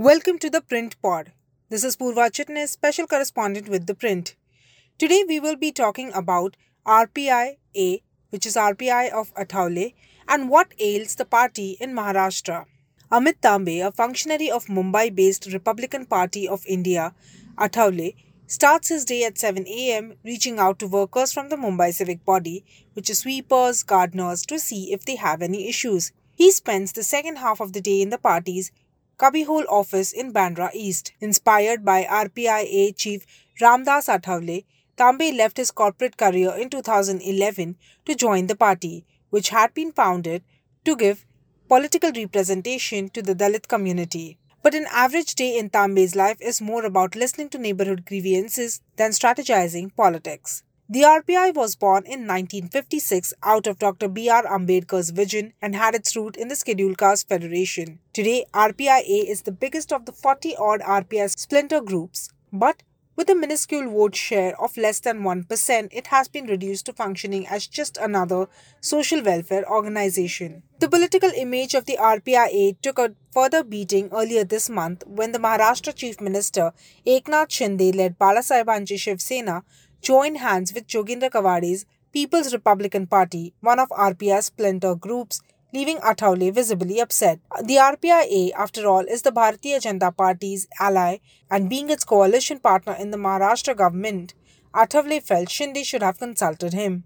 Welcome to the Print Pod. This is Purva Chitnis, special correspondent with The Print. Today we will be talking about RPI-A, which is RPI of Athawale, and what ails the party in Maharashtra. Amit Tambe, a functionary of Mumbai-based Republican Party of India, Athawale, starts his day at 7 a.m. reaching out to workers from the Mumbai civic body, which is sweepers, gardeners, to see if they have any issues. He spends the second half of the day in the party's Cubbyhole office in Bandra East. Inspired by RPI-A chief Ramdas Athawale, Tambe left his corporate career in 2011 to join the party, which had been founded to give political representation to the Dalit community. But an average day in Tambe's life is more about listening to neighborhood grievances than strategizing politics. The RPI was born in 1956 out of Dr. B.R. Ambedkar's vision and had its root in the Scheduled Caste Federation. Today, RPI-A is the biggest of the 40 odd RPI splinter groups, but with a minuscule vote share of less than 1%, it has been reduced to functioning as just another social welfare organization. The political image of the RPI-A took a further beating earlier this month when the Maharashtra Chief Minister Eknath Shinde led Balasaheb Shiv Sena joined hands with Jogendra Kavade's People's Republican Party, one of RPI's splinter groups, leaving Athawale visibly upset. The RPI-A, after all, is the Bharatiya Janata Party's ally and being its coalition partner in the Maharashtra government, Athawale felt Shinde should have consulted him.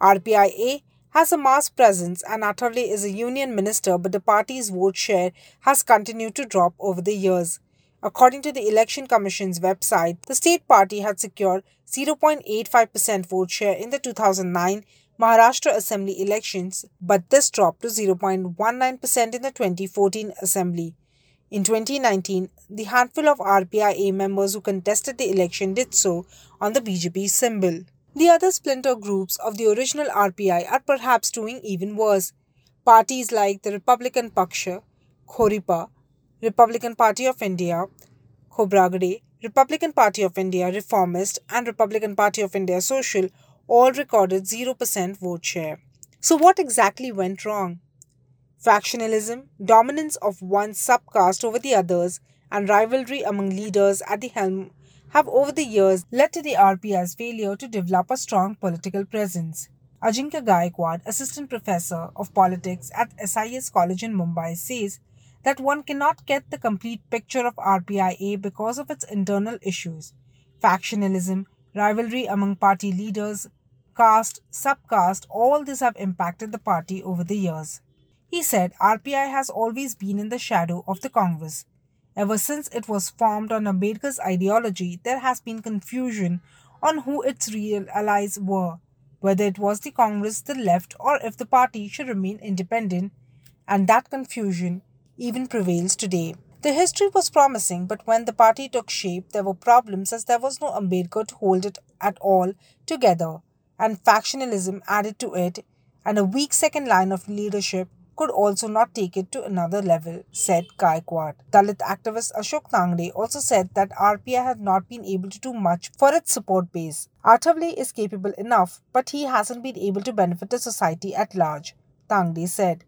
RPI-A has a mass presence and Athawale is a union minister but the party's vote share has continued to drop over the years. According to the Election Commission's website, the state party had secured 0.85% vote share in the 2009 Maharashtra Assembly elections, but this dropped to 0.19% in the 2014 Assembly. In 2019, the handful of RPI-A members who contested the election did so on the BJP symbol. The other splinter groups of the original RPI are perhaps doing even worse. Parties like the Republican Paksha, Khoripa, Republican Party of India, Khobragade, Republican Party of India Reformist, and Republican Party of India Social all recorded 0% vote share. So, what exactly went wrong? Factionalism, dominance of one subcaste over the others, and rivalry among leaders at the helm have over the years led to the RPI's failure to develop a strong political presence. Ajinkya Gaikwad, assistant professor of politics at SIS College in Mumbai, says that one cannot get the complete picture of RPI-A because of its internal issues. Factionalism, rivalry among party leaders, caste, subcaste, all these have impacted the party over the years. He said RPI has always been in the shadow of the Congress. Ever since it was formed on Ambedkar's ideology, there has been confusion on who its real allies were, whether it was the Congress, the left, or if the party should remain independent, and that confusion even prevails today. The history was promising, but when the party took shape, there were problems as there was no Ambedkar to hold it at all together, and factionalism added to it, and a weak second line of leadership could also not take it to another level, said Gaikwad. Dalit activist Ashok Tangde also said that RPI had not been able to do much for its support base. Athawale is capable enough, but he hasn't been able to benefit the society at large, Tangde said.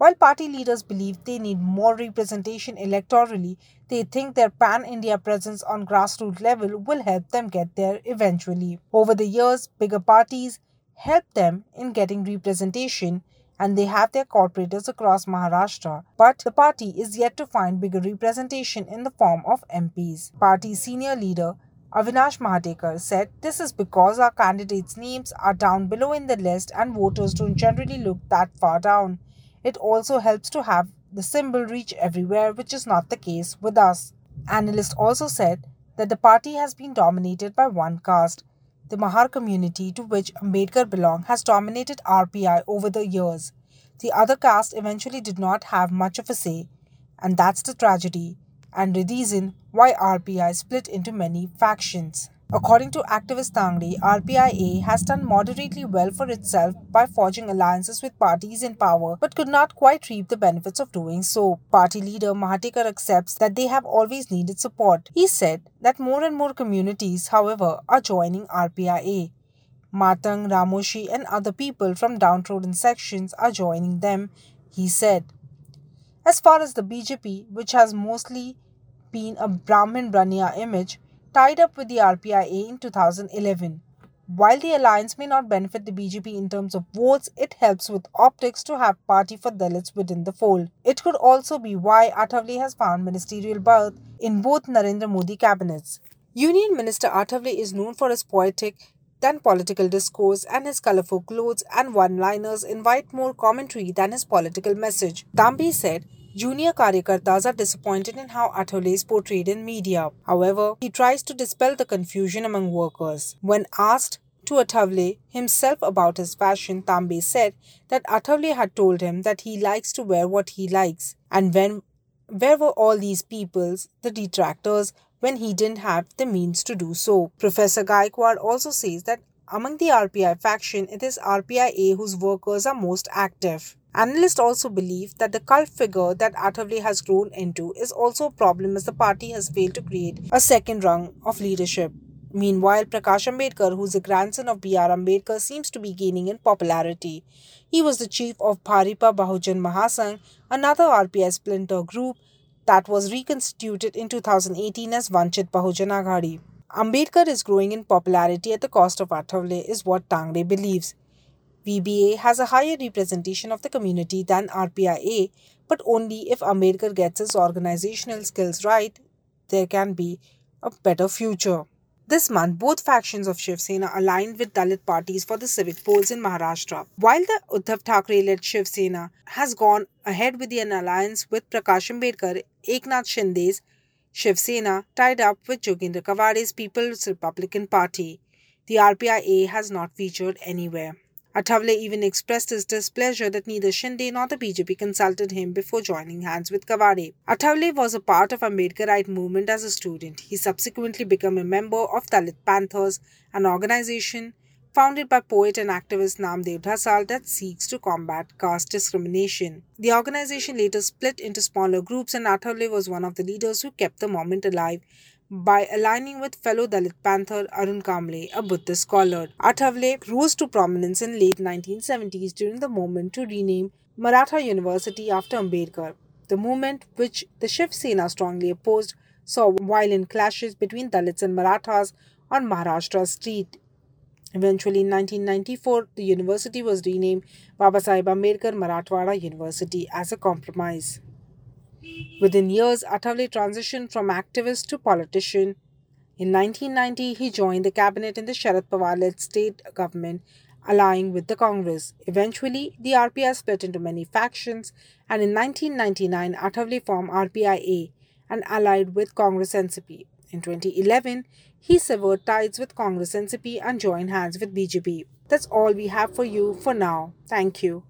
While party leaders believe they need more representation electorally, they think their pan India presence on grassroots level will help them get there eventually. Over the years, bigger parties helped them in getting representation and they have their corporators across Maharashtra. But the party is yet to find bigger representation in the form of MPs. Party senior leader Avinash Mahatekar said this is because our candidates' names are down below in the list and voters don't generally look that far down. It also helps to have the symbol reach everywhere, which is not the case with us. Analysts also said that the party has been dominated by one caste. The Mahar community to which Ambedkar belonged has dominated RPI over the years. The other caste eventually did not have much of a say, and that's the tragedy and the reason why RPI split into many factions. According to activist Tangde, RPI-A has done moderately well for itself by forging alliances with parties in power, but could not quite reap the benefits of doing so. Party leader Mahatekar accepts that they have always needed support. He said that more and more communities, however, are joining RPI-A. Matang, Ramoshi, and other people from downtrodden sections are joining them, he said. As far as the BJP, which has mostly been a Brahmin Brahmanya image, tied up with the RPIA in 2011. While the alliance may not benefit the BJP in terms of votes, it helps with optics to have party for Dalits within the fold. It could also be why Athavale has found ministerial berth in both Narendra Modi cabinets. Union Minister Athavale is known for his poetic than political discourse and his colorful clothes and one-liners invite more commentary than his political message. Tambe said, Junior Karyakartas are disappointed in how Athavale is portrayed in media. However, he tries to dispel the confusion among workers. When asked to Athavale himself about his fashion, Tambe said that Athavale had told him that he likes to wear what he likes. And when where were all these peoples, the detractors, when he didn't have the means to do so? Professor Gaikwad also says that among the RPI faction, it is RPIA whose workers are most active. Analysts also believe that the cult figure that Athavale has grown into is also a problem as the party has failed to create a second rung of leadership. Meanwhile, Prakash Ambedkar, who is a grandson of B.R. Ambedkar, seems to be gaining in popularity. He was the chief of Bharipa Bahujan Mahasangh, another RPI splinter group that was reconstituted in 2018 as Vanchit Bahujan Aghadi. Ambedkar is growing in popularity at the cost of Athavale is what Tangde believes. VBA has a higher representation of the community than RPIA, but only if Ambedkar gets his organizational skills right, there can be a better future. This month, both factions of Shiv Sena aligned with Dalit parties for the civic polls in Maharashtra. While the Uddhav Thackeray-led Shiv Sena has gone ahead with an alliance with Prakash Ambedkar, Eknath Shinde's Shiv Sena tied up with Jogendra Kavade's People's Republican Party. The RPIA has not featured anywhere. Athavale even expressed his displeasure that neither Shinde nor the BJP consulted him before joining hands with Kavade. Athavale was a part of Ambedkarite movement as a student. He subsequently became a member of Dalit Panthers, an organization founded by poet and activist Namdev Dhasal that seeks to combat caste discrimination. The organization later split into smaller groups and Athavale was one of the leaders who kept the movement alive by aligning with fellow Dalit Panther Arun Kamble, a Buddhist scholar. Athavale rose to prominence in late 1970s during the movement to rename Marathwada University after Ambedkar. The movement, which the Shiv Sena strongly opposed, saw violent clashes between Dalits and Marathas on Maharashtra street. Eventually, in 1994, the university was renamed Babasaheb Ambedkar Marathwada University as a compromise. Within years, Athavale transitioned from activist to politician. In 1990, he joined the cabinet in the Sharad Pawar-led state government, allying with the Congress. Eventually, the RPI split into many factions, and in 1999, Athavale formed RPIA and allied with Congress NCP. In 2011, he severed ties with Congress NCP and joined hands with BJP. That's all we have for you for now. Thank you.